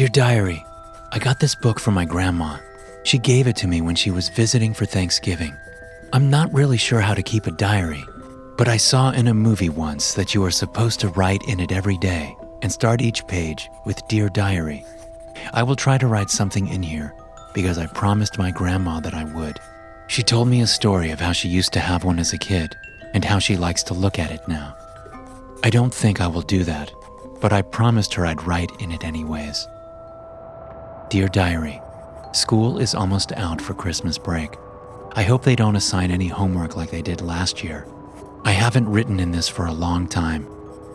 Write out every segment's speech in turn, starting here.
Dear Diary, I got this book from my grandma. She gave it to me when she was visiting for Thanksgiving. I'm not really sure how to keep a diary, but I saw in a movie once that you are supposed to write in it every day and start each page with Dear Diary. I will try to write something in here because I promised my grandma that I would. She told me a story of how she used to have one as a kid and how she likes to look at it now. I don't think I will do that but I promised her I'd write in it anyways. Dear Diary, school is almost out for Christmas break. I hope they don't assign any homework like they did last year. I haven't written in this for a long time.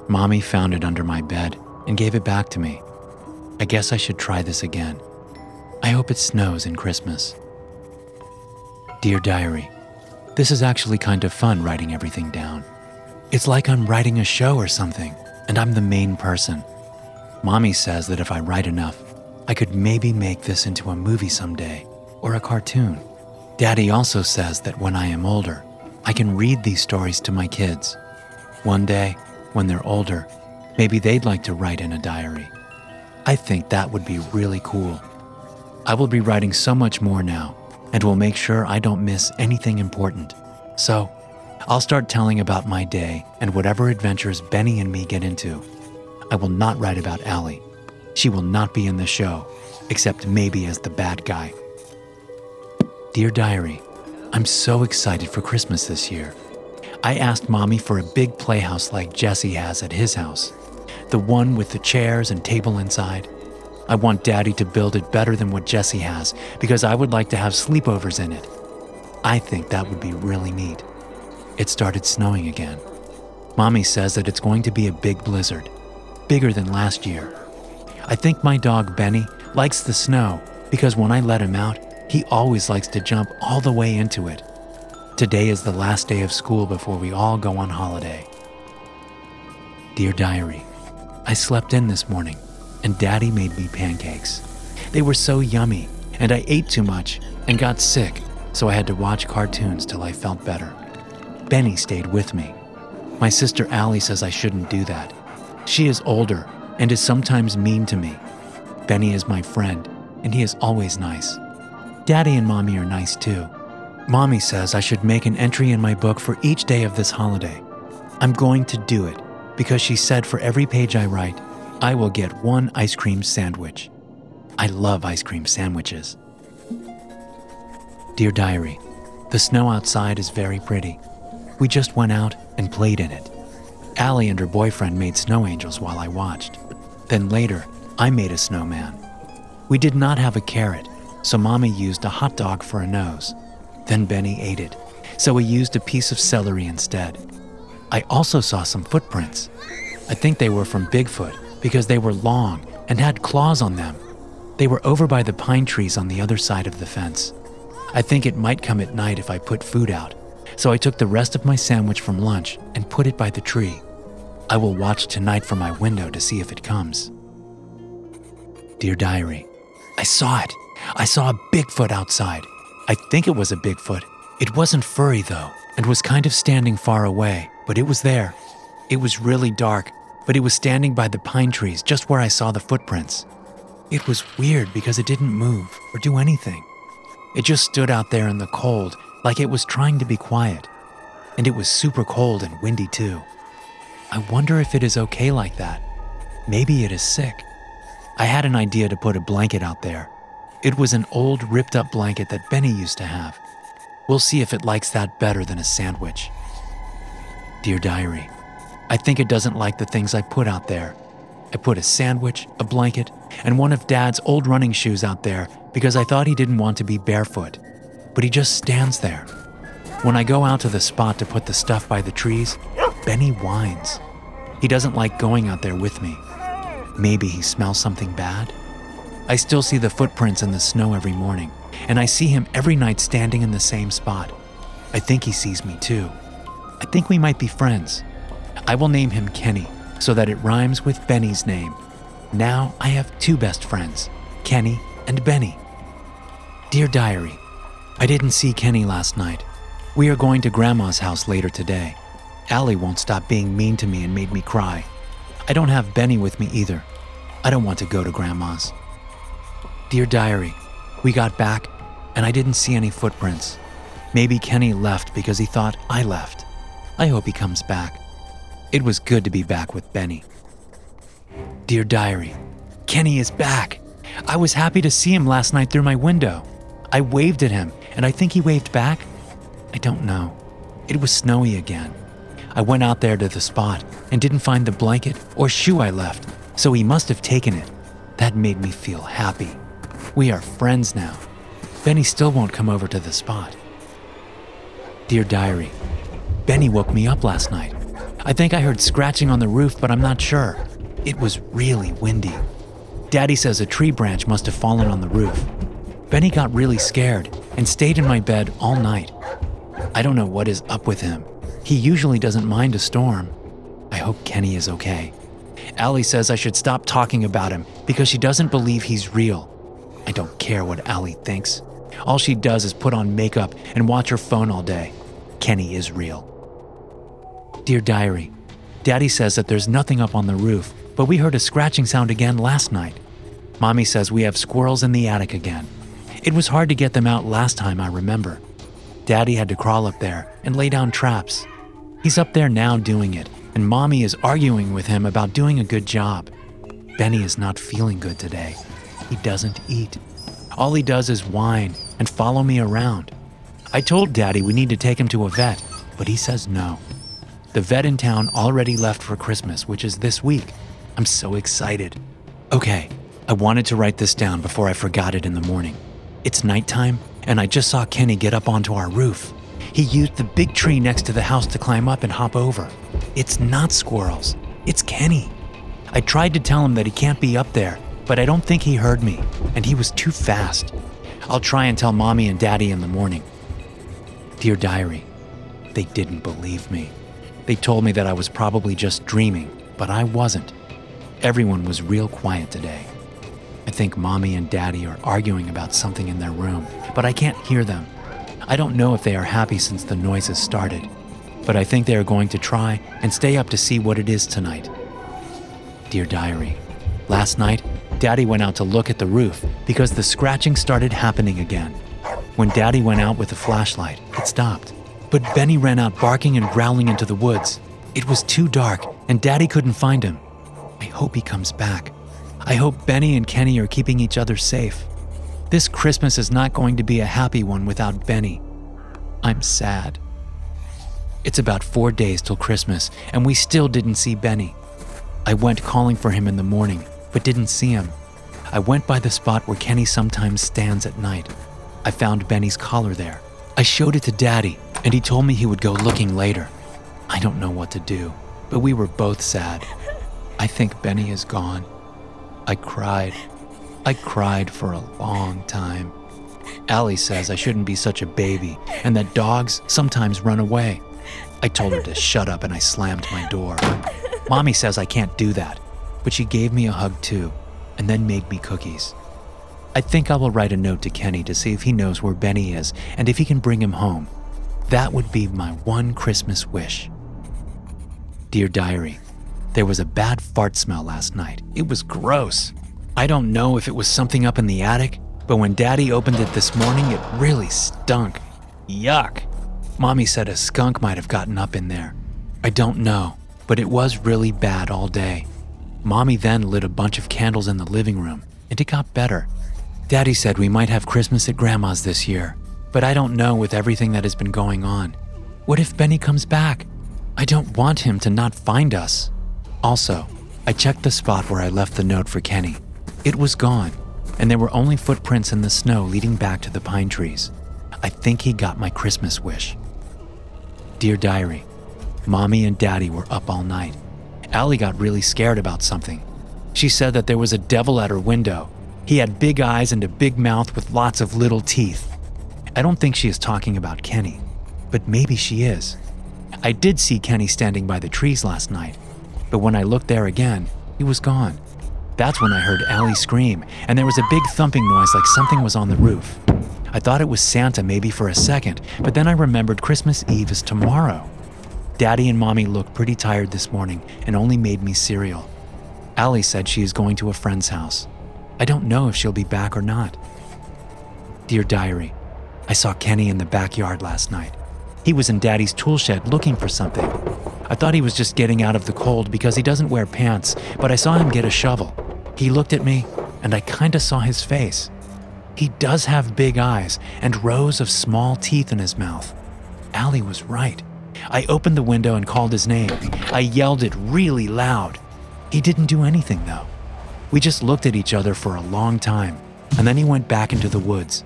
Mommy found it under my bed and gave it back to me. I guess I should try this again. I hope it snows in Christmas. Dear Diary, this is actually kind of fun writing everything down. It's like I'm writing a show or something and I'm the main person. Mommy says that if I write enough, I could maybe make this into a movie someday or a cartoon. Daddy also says that when I am older, I can read these stories to my kids. One day, when they're older, maybe they'd like to write in a diary. I think that would be really cool. I will be writing so much more now and will make sure I don't miss anything important. So, I'll start telling about my day and whatever adventures Benny and me get into. I will not write about Allie. She will not be in the show, except maybe as the bad guy. Dear Diary, I'm so excited for Christmas this year. I asked Mommy for a big playhouse like Jesse has at his house, the one with the chairs and table inside. I want Daddy to build it better than what Jesse has because I would like to have sleepovers in it. I think that would be really neat. It started snowing again. Mommy says that it's going to be a big blizzard, bigger than last year. I think my dog Benny likes the snow because when I let him out, he always likes to jump all the way into it. Today is the last day of school before we all go on holiday. Dear Diary, I slept in this morning and Daddy made me pancakes. They were so yummy, and I ate too much and got sick, so I had to watch cartoons till I felt better. Benny stayed with me. My sister Allie says I shouldn't do that. She is older and is sometimes mean to me. Benny is my friend, and he is always nice. Daddy and Mommy are nice too. Mommy says I should make an entry in my book for each day of this holiday. I'm going to do it because she said for every page I write, I will get one ice cream sandwich. I love ice cream sandwiches. Dear Diary, the snow outside is very pretty. We just went out and played in it. Allie and her boyfriend made snow angels while I watched. Then later, I made a snowman. We did not have a carrot, so Mommy used a hot dog for a nose. Then Benny ate it, so we used a piece of celery instead. I also saw some footprints. I think they were from Bigfoot because they were long and had claws on them. They were over by the pine trees on the other side of the fence. I think it might come at night if I put food out, so I took the rest of my sandwich from lunch and put it by the tree. I will watch tonight from my window to see if it comes. Dear Diary, I saw it. I saw a Bigfoot outside. I think it was a Bigfoot. It wasn't furry though, and was kind of standing far away, but it was there. It was really dark, but it was standing by the pine trees just where I saw the footprints. It was weird because it didn't move or do anything. It just stood out there in the cold like it was trying to be quiet. And it was super cold and windy too. I wonder if it is okay like that. Maybe it is sick. I had an idea to put a blanket out there. It was an old, ripped up blanket that Benny used to have. We'll see if it likes that better than a sandwich. Dear Diary, I think it doesn't like the things I put out there. I put a sandwich, a blanket, and one of Dad's old running shoes out there because I thought he didn't want to be barefoot but he just stands there. When I go out to the spot to put the stuff by the trees, Benny whines. He doesn't like going out there with me. Maybe he smells something bad? I still see the footprints in the snow every morning, and I see him every night standing in the same spot. I think he sees me too. I think we might be friends. I will name him Kenny so that it rhymes with Benny's name. Now I have two best friends, Kenny and Benny. Dear Diary, I didn't see Kenny last night. We are going to Grandma's house later today. Allie won't stop being mean to me and made me cry. I don't have Benny with me either. I don't want to go to Grandma's. Dear Diary, we got back and I didn't see any footprints. Maybe Kenny left because he thought I left. I hope he comes back. It was good to be back with Benny. Dear Diary, Kenny is back. I was happy to see him last night through my window. I waved at him, and I think he waved back. I don't know. It was snowy again. I went out there to the spot and didn't find the blanket or shoe I left, so he must have taken it. That made me feel happy. We are friends now. Benny still won't come over to the spot. Dear Diary, Benny woke me up last night. I think I heard scratching on the roof, but I'm not sure. It was really windy. Daddy says a tree branch must have fallen on the roof. Benny got really scared and stayed in my bed all night. I don't know what is up with him. He usually doesn't mind a storm. I hope Kenny is okay. Allie says I should stop talking about him because she doesn't believe he's real. I don't care what Allie thinks. All she does is put on makeup and watch her phone all day. Kenny is real. Dear Diary, Daddy says that there's nothing up on the roof, but we heard a scratching sound again last night. Mommy says we have squirrels in the attic again. It was hard to get them out last time, I remember. Daddy had to crawl up there and lay down traps. He's up there now doing it, and Mommy is arguing with him about doing a good job. Benny is not feeling good today. He doesn't eat. All he does is whine and follow me around. I told Daddy we need to take him to a vet, but he says no. The vet in town already left for Christmas, which is this week. I'm so excited. Okay, I wanted to write this down before I forgot it in the morning. It's nighttime, and I just saw Kenny get up onto our roof. He used the big tree next to the house to climb up and hop over. It's not squirrels, it's Kenny. I tried to tell him that he can't be up there, but I don't think he heard me, and he was too fast. I'll try and tell mommy and daddy in the morning. Dear Diary, they didn't believe me. They told me that I was probably just dreaming, but I wasn't. Everyone was real quiet today. I think mommy and daddy are arguing about something in their room, but I can't hear them. I don't know if they are happy since the noises started, but I think they are going to try and stay up to see what it is tonight. Dear Diary, last night, Daddy went out to look at the roof because the scratching started happening again. When Daddy went out with the flashlight, it stopped. But Benny ran out barking and growling into the woods. It was too dark, and Daddy couldn't find him. I hope he comes back. I hope Benny and Kenny are keeping each other safe. This Christmas is not going to be a happy one without Benny. I'm sad. It's about four days till Christmas, and we still didn't see Benny. I went calling for him in the morning, but didn't see him. I went by the spot where Kenny sometimes stands at night. I found Benny's collar there. I showed it to Daddy, and he told me he would go looking later. I don't know what to do, but we were both sad. I think Benny is gone. I cried. I cried for a long time. Allie says I shouldn't be such a baby and that dogs sometimes run away. I told her to shut up and I slammed my door. Mommy says I can't do that, but she gave me a hug too, and then made me cookies. I think I will write a note to Kenny to see if he knows where Benny is and if he can bring him home. That would be my one Christmas wish. Dear Diary, there was a bad fart smell last night. It was gross. I don't know if it was something up in the attic, but when Daddy opened it this morning, it really stunk. Yuck. Mommy said a skunk might have gotten up in there. I don't know, but it was really bad all day. Mommy then lit a bunch of candles in the living room, and it got better. Daddy said we might have Christmas at Grandma's this year, but I don't know with everything that has been going on. What if Benny comes back? I don't want him to not find us. Also, I checked the spot where I left the note for Kenny. It was gone, and there were only footprints in the snow leading back to the pine trees. I think he got my Christmas wish. Dear Diary, Mommy and Daddy were up all night. Allie got really scared about something. She said that there was a devil at her window, He had big eyes and a big mouth with lots of little teeth. I don't think she is talking about Kenny, but maybe she is. I did see Kenny standing by the trees last night, but when I looked there again, he was gone. That's when I heard Allie scream, and there was a big thumping noise like something was on the roof. I thought it was Santa maybe for a second, but then I remembered Christmas Eve is tomorrow. Daddy and Mommy looked pretty tired this morning and only made me cereal. Allie said she is going to a friend's house. I don't know if she'll be back or not. Dear Diary, I saw Kenny in the backyard last night. He was in Daddy's tool shed looking for something. I thought he was just getting out of the cold because he doesn't wear pants, but I saw him get a shovel. He looked at me, and I kinda saw his face. He does have big eyes and rows of small teeth in his mouth. Allie was right. I opened the window and called his name. I yelled it really loud. He didn't do anything, though. We just looked at each other for a long time, and then he went back into the woods.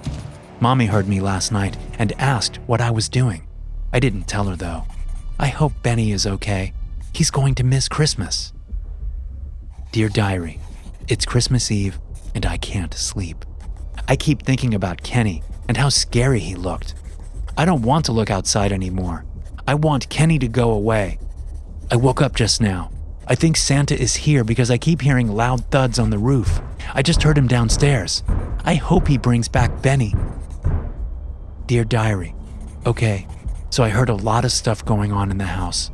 Mommy heard me last night and asked what I was doing. I didn't tell her, though. I hope Benny is okay. He's going to miss Christmas. Dear Diary, it's Christmas Eve, and I can't sleep. I keep thinking about Kenny and how scary he looked. I don't want to look outside anymore. I want Kenny to go away. I woke up just now. I think Santa is here because I keep hearing loud thuds on the roof. I just heard him downstairs. I hope he brings back Benny. Dear Diary, okay, so I heard a lot of stuff going on in the house.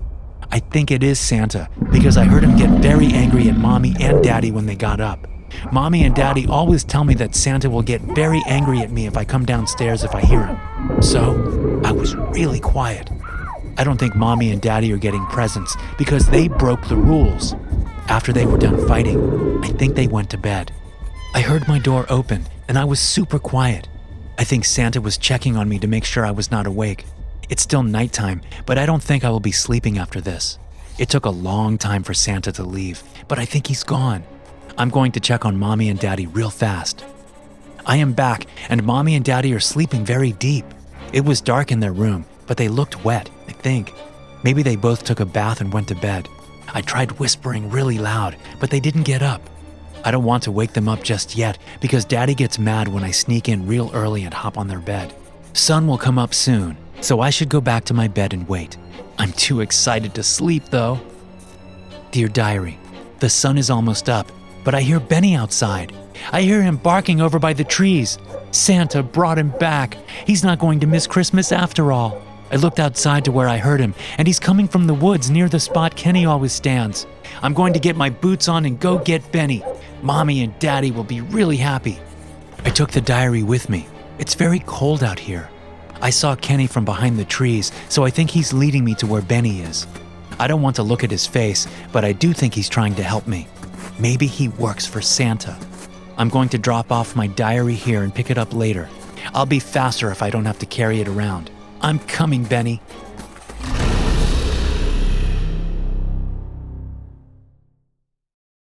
I think it is Santa because I heard him get very angry at Mommy and Daddy when they got up. Mommy and Daddy always tell me that Santa will get very angry at me if I come downstairs if I hear him. So I was really quiet. I don't think Mommy and Daddy are getting presents because they broke the rules. After they were done fighting, I think they went to bed. I heard my door open and I was super quiet. I think Santa was checking on me to make sure I was not awake. It's still nighttime, but I don't think I will be sleeping after this. It took a long time for Santa to leave, but I think he's gone. I'm going to check on mommy and daddy real fast. I am back, and mommy and daddy are sleeping very deep. It was dark in their room, but they looked wet, I think. Maybe they both took a bath and went to bed. I tried whispering really loud, but they didn't get up. I don't want to wake them up just yet because daddy gets mad when I sneak in real early and hop on their bed. Sun will come up soon, so I should go back to my bed and wait. I'm too excited to sleep though. Dear Diary, the sun is almost up, but I hear Benny outside. I hear him barking over by the trees. Santa brought him back. He's not going to miss Christmas after all. I looked outside to where I heard him, and he's coming from the woods near the spot Kenny always stands. I'm going to get my boots on and go get Benny. Mommy and Daddy will be really happy. I took the diary with me. It's very cold out here. I saw Kenny from behind the trees, so I think he's leading me to where Benny is. I don't want to look at his face, but I do think he's trying to help me. Maybe he works for Santa. I'm going to drop off my diary here and pick it up later. I'll be faster if I don't have to carry it around. I'm coming, Benny.